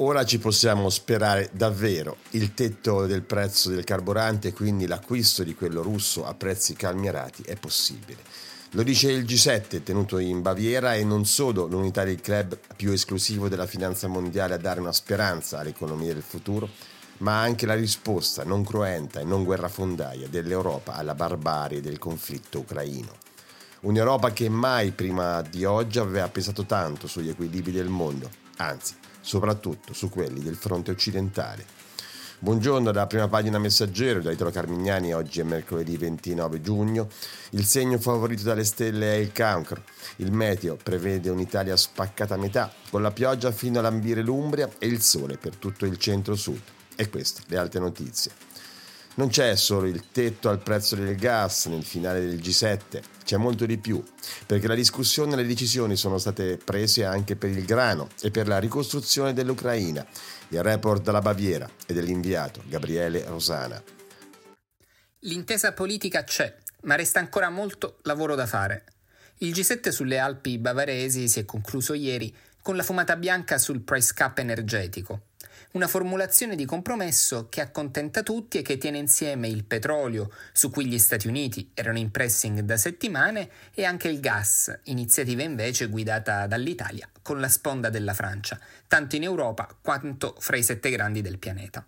Ora ci possiamo sperare davvero. Il tetto del prezzo del carburante, quindi l'acquisto di quello russo a prezzi calmierati, è possibile. Lo dice il G7 tenuto in Baviera e non solo l'unità del club più esclusivo della finanza mondiale a dare una speranza all'economia del futuro, ma anche la risposta non cruenta e non guerrafondaia dell'Europa alla barbarie del conflitto ucraino. Un'Europa che mai prima di oggi aveva pesato tanto sugli equilibri del mondo, anzi, soprattutto su quelli del fronte occidentale. Buongiorno dalla prima pagina messaggero da Italo Carmignani, oggi è mercoledì 29 giugno. Il segno favorito dalle stelle è il cancro. Il meteo prevede un'Italia spaccata a metà, con la pioggia fino a lambire l'Umbria e il sole per tutto il centro-sud. E queste le altre notizie. Non c'è solo il tetto al prezzo del gas nel finale del G7, c'è molto di più, perché la discussione e le decisioni sono state prese anche per il grano e per la ricostruzione dell'Ucraina. Il report dalla Baviera e dell'inviato Gabriele Rosana. L'intesa politica c'è, ma resta ancora molto lavoro da fare. Il G7 sulle Alpi bavaresi si è concluso ieri con la fumata bianca sul price cap energetico una formulazione di compromesso che accontenta tutti e che tiene insieme il petrolio, su cui gli Stati Uniti erano in pressing da settimane, e anche il gas, iniziativa invece guidata dall'Italia con la sponda della Francia, tanto in Europa quanto fra i sette grandi del pianeta.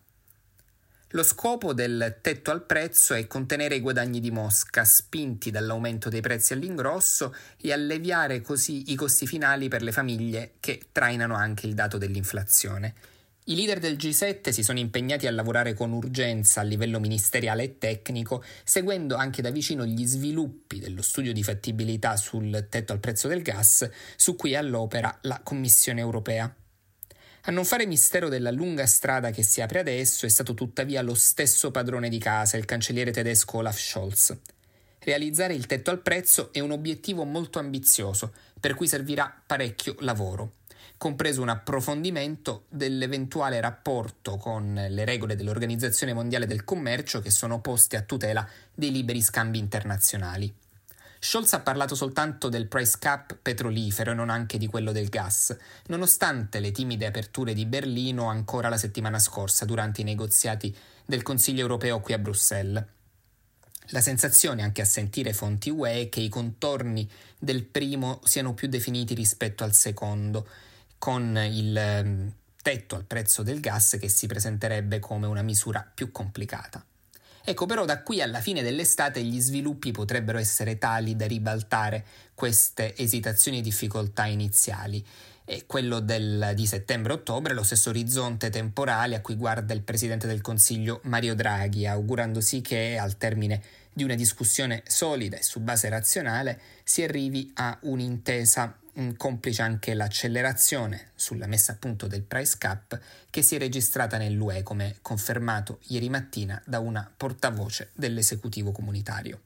Lo scopo del tetto al prezzo è contenere i guadagni di Mosca, spinti dall'aumento dei prezzi all'ingrosso, e alleviare così i costi finali per le famiglie che trainano anche il dato dell'inflazione. I leader del G7 si sono impegnati a lavorare con urgenza a livello ministeriale e tecnico, seguendo anche da vicino gli sviluppi dello studio di fattibilità sul tetto al prezzo del gas, su cui è all'opera la Commissione europea. A non fare mistero della lunga strada che si apre adesso è stato tuttavia lo stesso padrone di casa, il cancelliere tedesco Olaf Scholz. Realizzare il tetto al prezzo è un obiettivo molto ambizioso, per cui servirà parecchio lavoro compreso un approfondimento dell'eventuale rapporto con le regole dell'Organizzazione Mondiale del Commercio che sono poste a tutela dei liberi scambi internazionali. Scholz ha parlato soltanto del price cap petrolifero e non anche di quello del gas, nonostante le timide aperture di Berlino ancora la settimana scorsa durante i negoziati del Consiglio europeo qui a Bruxelles. La sensazione, anche a sentire fonti UE, è che i contorni del primo siano più definiti rispetto al secondo con il ehm, tetto al prezzo del gas che si presenterebbe come una misura più complicata. Ecco però da qui alla fine dell'estate gli sviluppi potrebbero essere tali da ribaltare queste esitazioni e difficoltà iniziali. E quello del, di settembre-ottobre, lo stesso orizzonte temporale a cui guarda il Presidente del Consiglio Mario Draghi, augurandosi che al termine di una discussione solida e su base razionale si arrivi a un'intesa complice anche l'accelerazione sulla messa a punto del price cap che si è registrata nell'UE come confermato ieri mattina da una portavoce dell'esecutivo comunitario.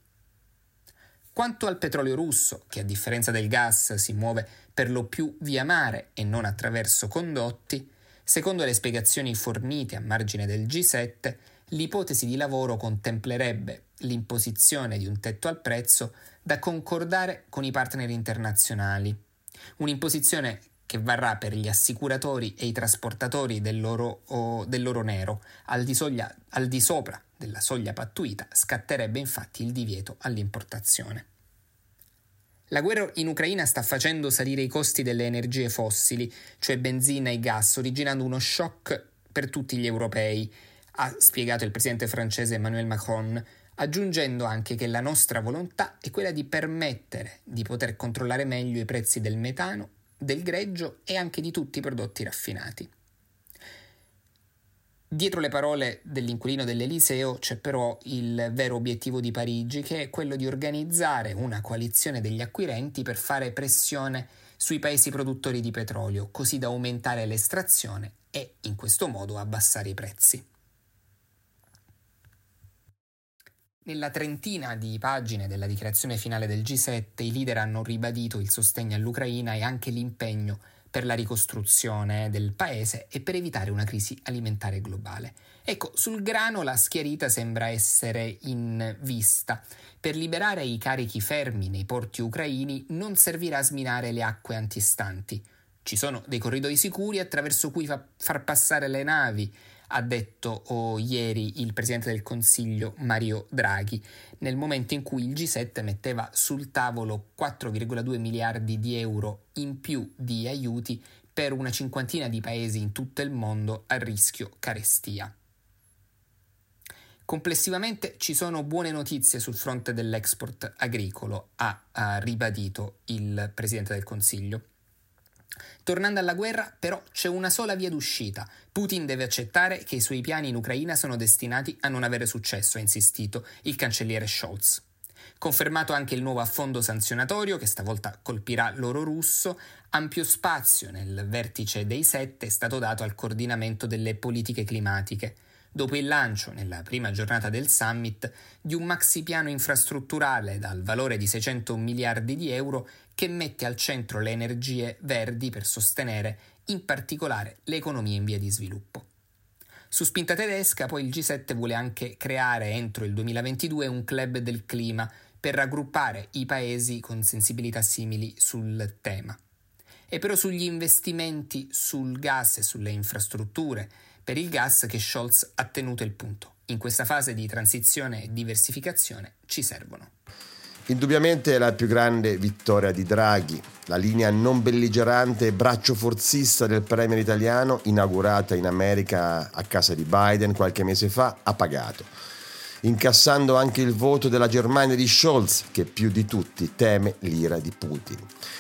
Quanto al petrolio russo, che a differenza del gas si muove per lo più via mare e non attraverso condotti, secondo le spiegazioni fornite a margine del G7, l'ipotesi di lavoro contemplerebbe l'imposizione di un tetto al prezzo da concordare con i partner internazionali Un'imposizione che varrà per gli assicuratori e i trasportatori dell'oro, o dell'oro nero al di, soglia, al di sopra della soglia pattuita scatterebbe infatti il divieto all'importazione. La guerra in Ucraina sta facendo salire i costi delle energie fossili, cioè benzina e gas, originando uno shock per tutti gli europei, ha spiegato il presidente francese Emmanuel Macron, aggiungendo anche che la nostra volontà è quella di permettere di poter controllare meglio i prezzi del metano, del greggio e anche di tutti i prodotti raffinati. Dietro le parole dell'inquilino dell'Eliseo c'è però il vero obiettivo di Parigi, che è quello di organizzare una coalizione degli acquirenti per fare pressione sui paesi produttori di petrolio, così da aumentare l'estrazione e in questo modo abbassare i prezzi. Nella trentina di pagine della dichiarazione finale del G7 i leader hanno ribadito il sostegno all'Ucraina e anche l'impegno per la ricostruzione del paese e per evitare una crisi alimentare globale. Ecco, sul grano la schiarita sembra essere in vista. Per liberare i carichi fermi nei porti ucraini non servirà sminare le acque antistanti. Ci sono dei corridoi sicuri attraverso cui fa- far passare le navi ha detto oh, ieri il Presidente del Consiglio Mario Draghi, nel momento in cui il G7 metteva sul tavolo 4,2 miliardi di euro in più di aiuti per una cinquantina di paesi in tutto il mondo a rischio carestia. Complessivamente ci sono buone notizie sul fronte dell'export agricolo, ha, ha ribadito il Presidente del Consiglio. Tornando alla guerra, però, c'è una sola via d'uscita. Putin deve accettare che i suoi piani in Ucraina sono destinati a non avere successo, ha insistito il cancelliere Scholz. Confermato anche il nuovo affondo sanzionatorio che stavolta colpirà l'oro russo, ampio spazio nel vertice dei sette è stato dato al coordinamento delle politiche climatiche dopo il lancio, nella prima giornata del summit, di un maxi piano infrastrutturale dal valore di 600 miliardi di euro che mette al centro le energie verdi per sostenere in particolare le economie in via di sviluppo. Su spinta tedesca poi il G7 vuole anche creare entro il 2022 un club del clima per raggruppare i paesi con sensibilità simili sul tema. E però sugli investimenti sul gas e sulle infrastrutture per il gas che Scholz ha tenuto il punto. In questa fase di transizione e diversificazione ci servono. Indubbiamente è la più grande vittoria di Draghi, la linea non belligerante e braccio forzista del premier italiano, inaugurata in America a casa di Biden qualche mese fa, ha pagato, incassando anche il voto della Germania di Scholz, che più di tutti teme l'ira di Putin.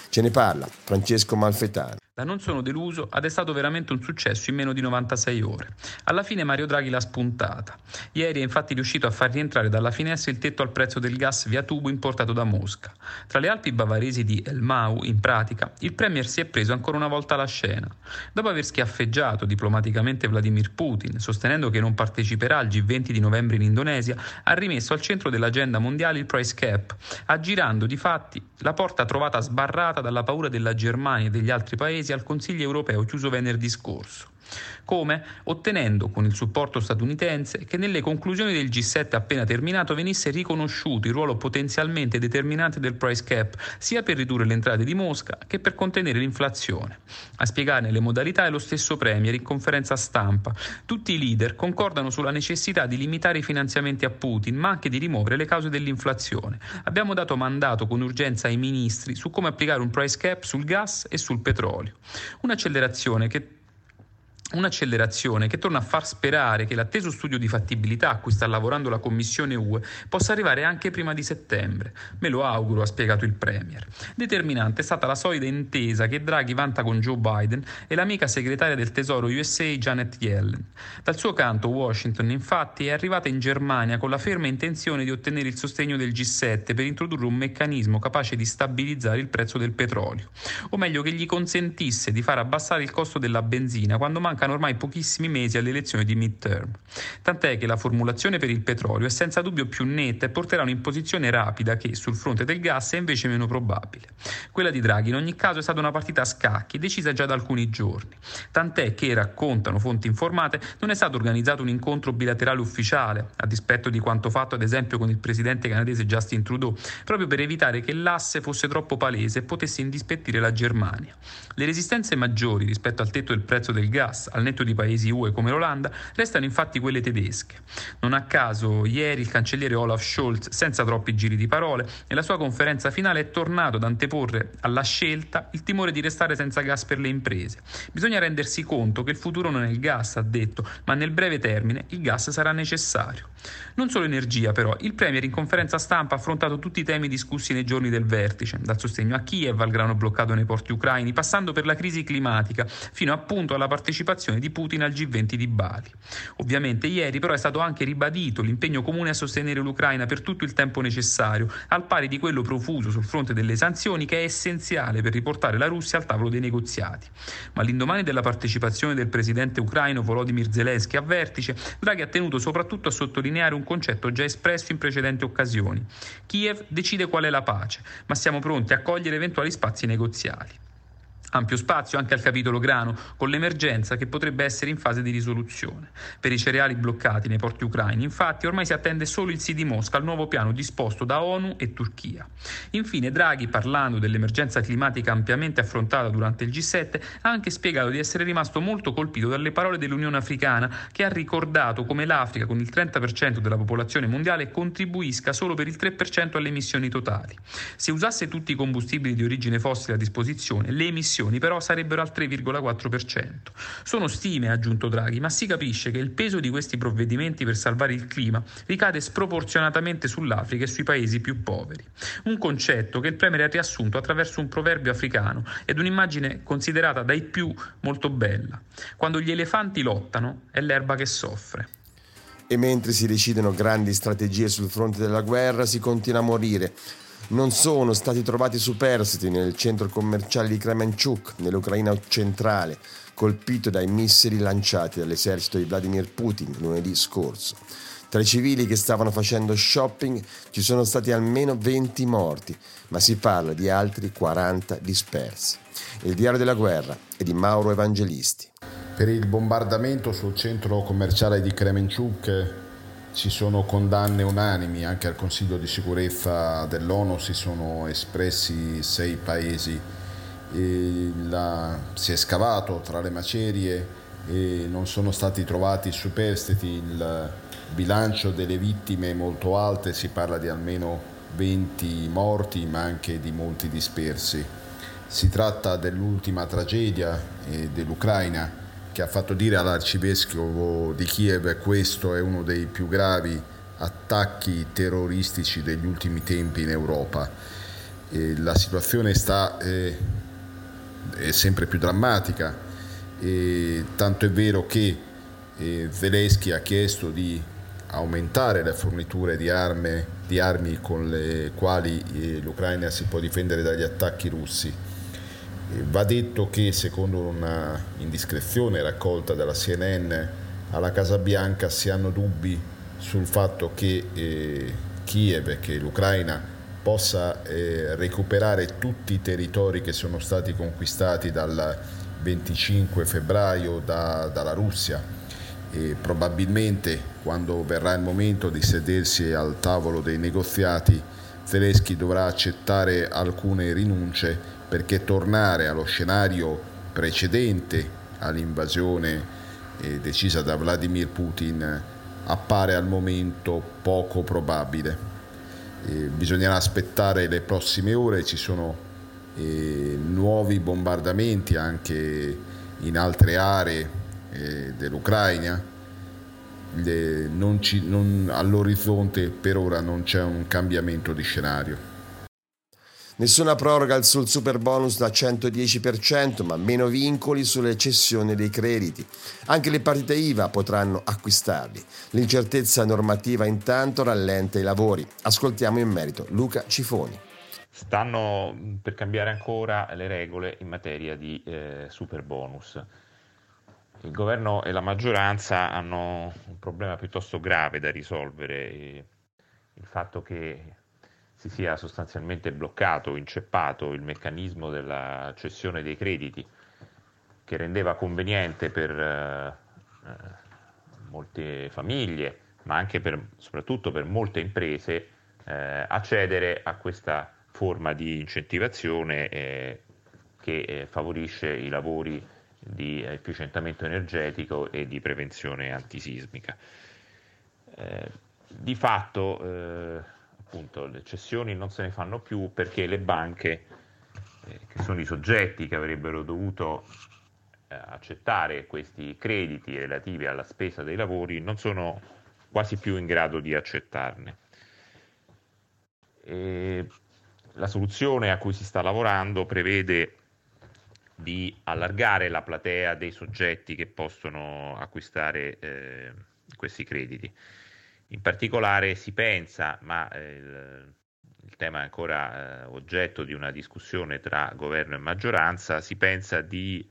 Ce ne parla Francesco Malfetano. Da non sono deluso ed è stato veramente un successo in meno di 96 ore. Alla fine Mario Draghi l'ha spuntata. Ieri è infatti riuscito a far rientrare dalla finestra il tetto al prezzo del gas via tubo importato da Mosca. Tra le Alpi bavaresi di Elmau, in pratica, il Premier si è preso ancora una volta la scena. Dopo aver schiaffeggiato diplomaticamente Vladimir Putin, sostenendo che non parteciperà al G20 di novembre in Indonesia, ha rimesso al centro dell'agenda mondiale il price cap, aggirando di fatti la porta trovata sbarrata dalla paura della Germania e degli altri paesi al Consiglio europeo chiuso venerdì scorso. Come? Ottenendo, con il supporto statunitense, che nelle conclusioni del G7 appena terminato venisse riconosciuto il ruolo potenzialmente determinante del price cap, sia per ridurre le entrate di Mosca che per contenere l'inflazione. A spiegarne le modalità è lo stesso Premier in conferenza stampa. Tutti i leader concordano sulla necessità di limitare i finanziamenti a Putin, ma anche di rimuovere le cause dell'inflazione. Abbiamo dato mandato con urgenza ai ministri su come applicare un price cap sul gas e sul petrolio. Un'accelerazione che Un'accelerazione che torna a far sperare che l'atteso studio di fattibilità a cui sta lavorando la Commissione UE possa arrivare anche prima di settembre. Me lo auguro, ha spiegato il Premier. Determinante è stata la solida intesa che Draghi vanta con Joe Biden e l'amica segretaria del Tesoro USA Janet Yellen. Dal suo canto Washington infatti è arrivata in Germania con la ferma intenzione di ottenere il sostegno del G7 per introdurre un meccanismo capace di stabilizzare il prezzo del petrolio, o meglio che gli consentisse di far abbassare il costo della benzina quando manca mancano ormai pochissimi mesi alle elezioni di midterm. Tant'è che la formulazione per il petrolio è senza dubbio più netta e porterà un'imposizione rapida che, sul fronte del gas, è invece meno probabile. Quella di Draghi, in ogni caso, è stata una partita a scacchi, decisa già da alcuni giorni. Tant'è che, raccontano fonti informate, non è stato organizzato un incontro bilaterale ufficiale, a dispetto di quanto fatto ad esempio con il presidente canadese Justin Trudeau, proprio per evitare che l'asse fosse troppo palese e potesse indispettire la Germania. Le resistenze maggiori rispetto al tetto del prezzo del al netto di paesi UE come l'Olanda, restano infatti quelle tedesche. Non a caso, ieri il cancelliere Olaf Scholz, senza troppi giri di parole, nella sua conferenza finale è tornato ad anteporre alla scelta il timore di restare senza gas per le imprese. Bisogna rendersi conto che il futuro non è il gas, ha detto, ma nel breve termine il gas sarà necessario. Non solo energia, però, il Premier in conferenza stampa ha affrontato tutti i temi discussi nei giorni del vertice, dal sostegno a Kiev al grano bloccato nei porti ucraini, passando per la crisi climatica, fino appunto alla partecipazione partecipazione di Putin al G20 di Bali. Ovviamente ieri però è stato anche ribadito l'impegno comune a sostenere l'Ucraina per tutto il tempo necessario, al pari di quello profuso sul fronte delle sanzioni che è essenziale per riportare la Russia al tavolo dei negoziati. Ma l'indomani della partecipazione del presidente ucraino Volodymyr Zelensky a vertice, Draghi ha tenuto soprattutto a sottolineare un concetto già espresso in precedenti occasioni. Kiev decide qual è la pace, ma siamo pronti a cogliere eventuali spazi negoziali. Ampio spazio anche al capitolo grano, con l'emergenza che potrebbe essere in fase di risoluzione. Per i cereali bloccati nei porti ucraini, infatti, ormai si attende solo il sì di Mosca al nuovo piano disposto da ONU e Turchia. Infine, Draghi, parlando dell'emergenza climatica ampiamente affrontata durante il G7, ha anche spiegato di essere rimasto molto colpito dalle parole dell'Unione Africana, che ha ricordato come l'Africa, con il 30% della popolazione mondiale, contribuisca solo per il 3% alle emissioni totali. Se usasse tutti i combustibili di origine fossile a disposizione, le emissioni emissioni però sarebbero al 3,4%. Sono stime, ha aggiunto Draghi, ma si capisce che il peso di questi provvedimenti per salvare il clima ricade sproporzionatamente sull'Africa e sui paesi più poveri. Un concetto che il Premier ha riassunto attraverso un proverbio africano ed un'immagine considerata dai più molto bella. Quando gli elefanti lottano è l'erba che soffre. E mentre si decidono grandi strategie sul fronte della guerra, si continua a morire non sono stati trovati superstiti nel centro commerciale di Kremenchuk, nell'Ucraina centrale, colpito dai missili lanciati dall'esercito di Vladimir Putin lunedì scorso. Tra i civili che stavano facendo shopping ci sono stati almeno 20 morti, ma si parla di altri 40 dispersi. Il diario della guerra è di Mauro Evangelisti. Per il bombardamento sul centro commerciale di Kremenchuk ci sono condanne unanimi, anche al Consiglio di sicurezza dell'ONU si sono espressi sei paesi. La, si è scavato tra le macerie e non sono stati trovati superstiti, il bilancio delle vittime è molto alto, si parla di almeno 20 morti ma anche di molti dispersi. Si tratta dell'ultima tragedia eh, dell'Ucraina che ha fatto dire all'arcivescovo di Kiev questo è uno dei più gravi attacchi terroristici degli ultimi tempi in Europa. E la situazione sta, eh, è sempre più drammatica, e tanto è vero che eh, Zelensky ha chiesto di aumentare le forniture di, arme, di armi con le quali eh, l'Ucraina si può difendere dagli attacchi russi Va detto che secondo una indiscrezione raccolta dalla CNN alla Casa Bianca si hanno dubbi sul fatto che eh, Kiev, che l'Ucraina possa eh, recuperare tutti i territori che sono stati conquistati dal 25 febbraio da, dalla Russia. E probabilmente quando verrà il momento di sedersi al tavolo dei negoziati Zelensky dovrà accettare alcune rinunce perché tornare allo scenario precedente all'invasione eh, decisa da Vladimir Putin appare al momento poco probabile. Eh, bisognerà aspettare le prossime ore, ci sono eh, nuovi bombardamenti anche in altre aree eh, dell'Ucraina. Le, non ci, non, all'orizzonte per ora non c'è un cambiamento di scenario. Nessuna proroga sul super bonus da 110%, ma meno vincoli sulle cessioni dei crediti. Anche le partite IVA potranno acquistarli. L'incertezza normativa intanto rallenta i lavori. Ascoltiamo in merito Luca Cifoni. Stanno per cambiare ancora le regole in materia di eh, super bonus. Il governo e la maggioranza hanno un problema piuttosto grave da risolvere. Il fatto che si sia sostanzialmente bloccato, inceppato il meccanismo della cessione dei crediti che rendeva conveniente per eh, molte famiglie, ma anche per, soprattutto per molte imprese, eh, accedere a questa forma di incentivazione eh, che eh, favorisce i lavori di efficientamento energetico e di prevenzione antisismica. Eh, di fatto appunto le cessioni non se ne fanno più perché le banche, eh, che sono i soggetti che avrebbero dovuto eh, accettare questi crediti relativi alla spesa dei lavori, non sono quasi più in grado di accettarne. E la soluzione a cui si sta lavorando prevede di allargare la platea dei soggetti che possono acquistare eh, questi crediti. In particolare si pensa, ma eh, il, il, tema è ancora eh, oggetto di una discussione tra governo e maggioranza, si pensa di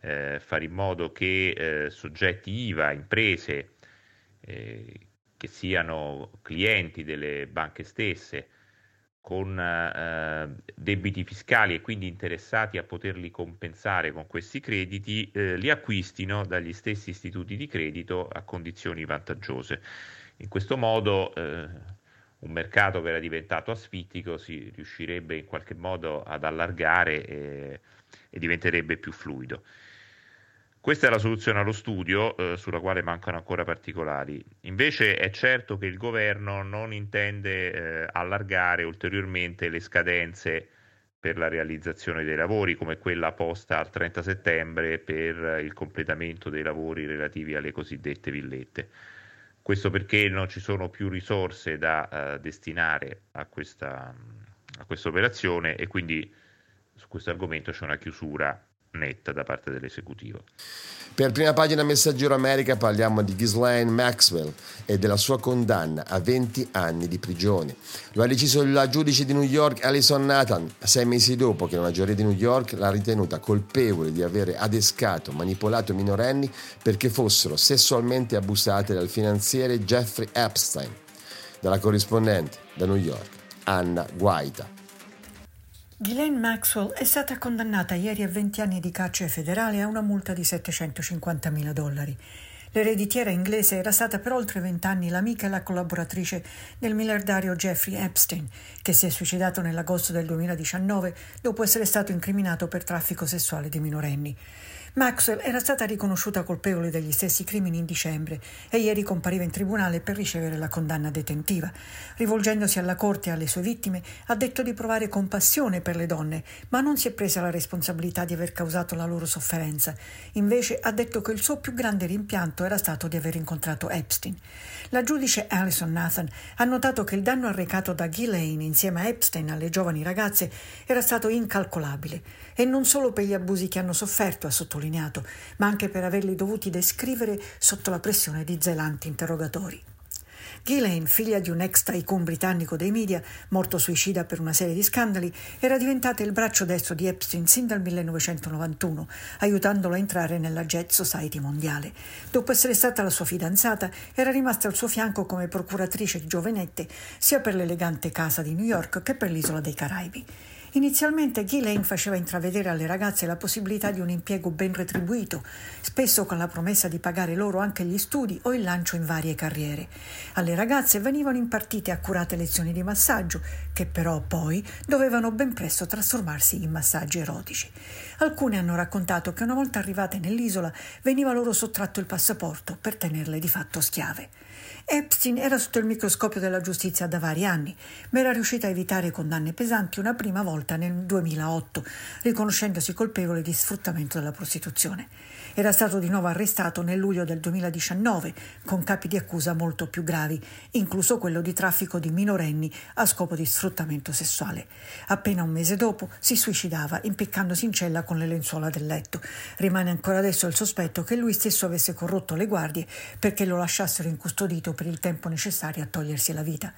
eh, fare in modo che eh, soggetti IVA, imprese che siano clienti delle banche stesse, con eh, debiti fiscali e quindi interessati a poterli compensare con questi crediti, eh, li acquistino dagli stessi istituti di credito a condizioni vantaggiose. In questo modo eh, un mercato che era diventato asfittico si riuscirebbe in qualche modo ad allargare e, e diventerebbe più fluido. Questa è la soluzione allo studio, eh, sulla quale mancano ancora particolari. Invece è certo che il governo non intende eh, allargare ulteriormente le scadenze per la realizzazione dei lavori, come quella posta al 30 settembre per il completamento dei lavori relativi alle cosiddette villette. Questo perché non ci sono più risorse da uh, destinare a questa, a questa operazione e quindi su questo argomento c'è una chiusura netta da parte dell'esecutivo. Per prima pagina Messaggero America parliamo di Ghislaine Maxwell e della sua condanna a 20 anni di prigione. Lo ha deciso la giudice di New York Alison Nathan, sei mesi dopo che una giuria di New York l'ha ritenuta colpevole di avere adescato, manipolato minorenni perché fossero sessualmente abusate dal finanziere Jeffrey Epstein. Dalla corrispondente da New York, Anna Guaita. Ghislaine Maxwell è stata condannata ieri a 20 anni di carcere federale a una multa di 750 mila dollari. L'ereditiera inglese era stata per oltre vent'anni l'amica e la collaboratrice del miliardario Jeffrey Epstein, che si è suicidato nell'agosto del 2019 dopo essere stato incriminato per traffico sessuale di minorenni. Maxwell era stata riconosciuta colpevole degli stessi crimini in dicembre e ieri compariva in tribunale per ricevere la condanna detentiva. Rivolgendosi alla corte e alle sue vittime, ha detto di provare compassione per le donne, ma non si è presa la responsabilità di aver causato la loro sofferenza. Invece ha detto che il suo più grande rimpianto era stato di aver incontrato Epstein. La giudice Alison Nathan ha notato che il danno arrecato da Ghislaine insieme a Epstein alle giovani ragazze era stato incalcolabile e non solo per gli abusi che hanno sofferto, ha sottolineato, ma anche per averli dovuti descrivere sotto la pressione di zelanti interrogatori. Ghislaine, figlia di un ex tycoon britannico dei media, morto suicida per una serie di scandali, era diventata il braccio destro di Epstein sin dal 1991, aiutandolo a entrare nella Jet Society mondiale. Dopo essere stata la sua fidanzata, era rimasta al suo fianco come procuratrice di giovenette, sia per l'elegante casa di New York che per l'isola dei Caraibi. Inizialmente Ghislaine faceva intravedere alle ragazze la possibilità di un impiego ben retribuito, spesso con la promessa di pagare loro anche gli studi o il lancio in varie carriere. Alle ragazze venivano impartite accurate lezioni di massaggio, che però poi dovevano ben presto trasformarsi in massaggi erotici. Alcune hanno raccontato che una volta arrivate nell'isola veniva loro sottratto il passaporto per tenerle di fatto schiave. Epstein era sotto il microscopio della giustizia da vari anni, ma era riuscita a evitare condanne pesanti una prima volta nel 2008, riconoscendosi colpevole di sfruttamento della prostituzione. Era stato di nuovo arrestato nel luglio del 2019 con capi di accusa molto più gravi, incluso quello di traffico di minorenni a scopo di sfruttamento sessuale. Appena un mese dopo si suicidava impiccandosi in cella con le lenzuola del letto. Rimane ancora adesso il sospetto che lui stesso avesse corrotto le guardie perché lo lasciassero incustodito per il tempo necessario a togliersi la vita.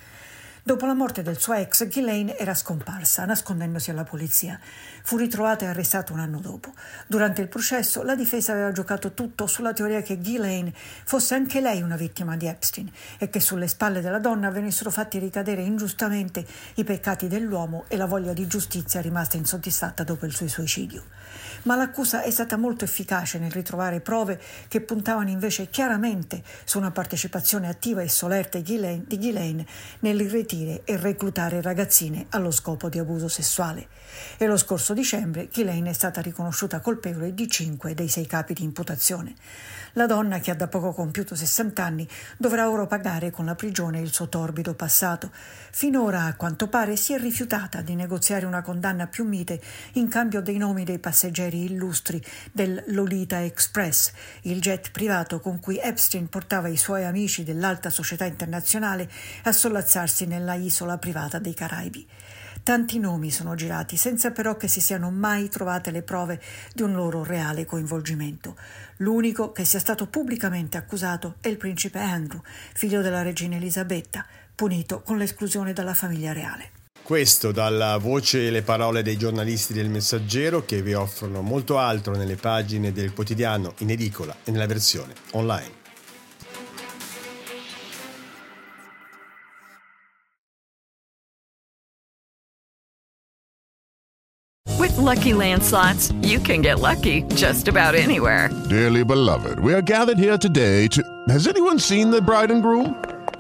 Dopo la morte del suo ex, Ghislaine era scomparsa, nascondendosi alla polizia. Fu ritrovata e arrestata un anno dopo. Durante il processo, la difesa aveva giocato tutto sulla teoria che Ghislaine fosse anche lei una vittima di Epstein e che sulle spalle della donna venissero fatti ricadere ingiustamente i peccati dell'uomo e la voglia di giustizia rimasta insoddisfatta dopo il suo suicidio ma l'accusa è stata molto efficace nel ritrovare prove che puntavano invece chiaramente su una partecipazione attiva e solerte di Ghislaine nell'irretire e reclutare ragazzine allo scopo di abuso sessuale. E lo scorso dicembre Ghislaine è stata riconosciuta colpevole di cinque dei sei capi di imputazione. La donna, che ha da poco compiuto 60 anni, dovrà ora pagare con la prigione il suo torbido passato. Finora, a quanto pare, si è rifiutata di negoziare una condanna più mite in cambio dei nomi dei passeggeri illustri del Lolita Express, il jet privato con cui Epstein portava i suoi amici dell'alta società internazionale a sollazzarsi nella isola privata dei Caraibi. Tanti nomi sono girati, senza però che si siano mai trovate le prove di un loro reale coinvolgimento. L'unico che sia stato pubblicamente accusato è il principe Andrew, figlio della regina Elisabetta, punito con l'esclusione dalla famiglia reale. Questo dalla voce e le parole dei giornalisti del Messaggero che vi offrono molto altro nelle pagine del quotidiano in edicola e nella versione online. With Lucky Land slots, you can get lucky just about anywhere. Dearly beloved, we are gathered here today to. Has anyone seen the bride and groom?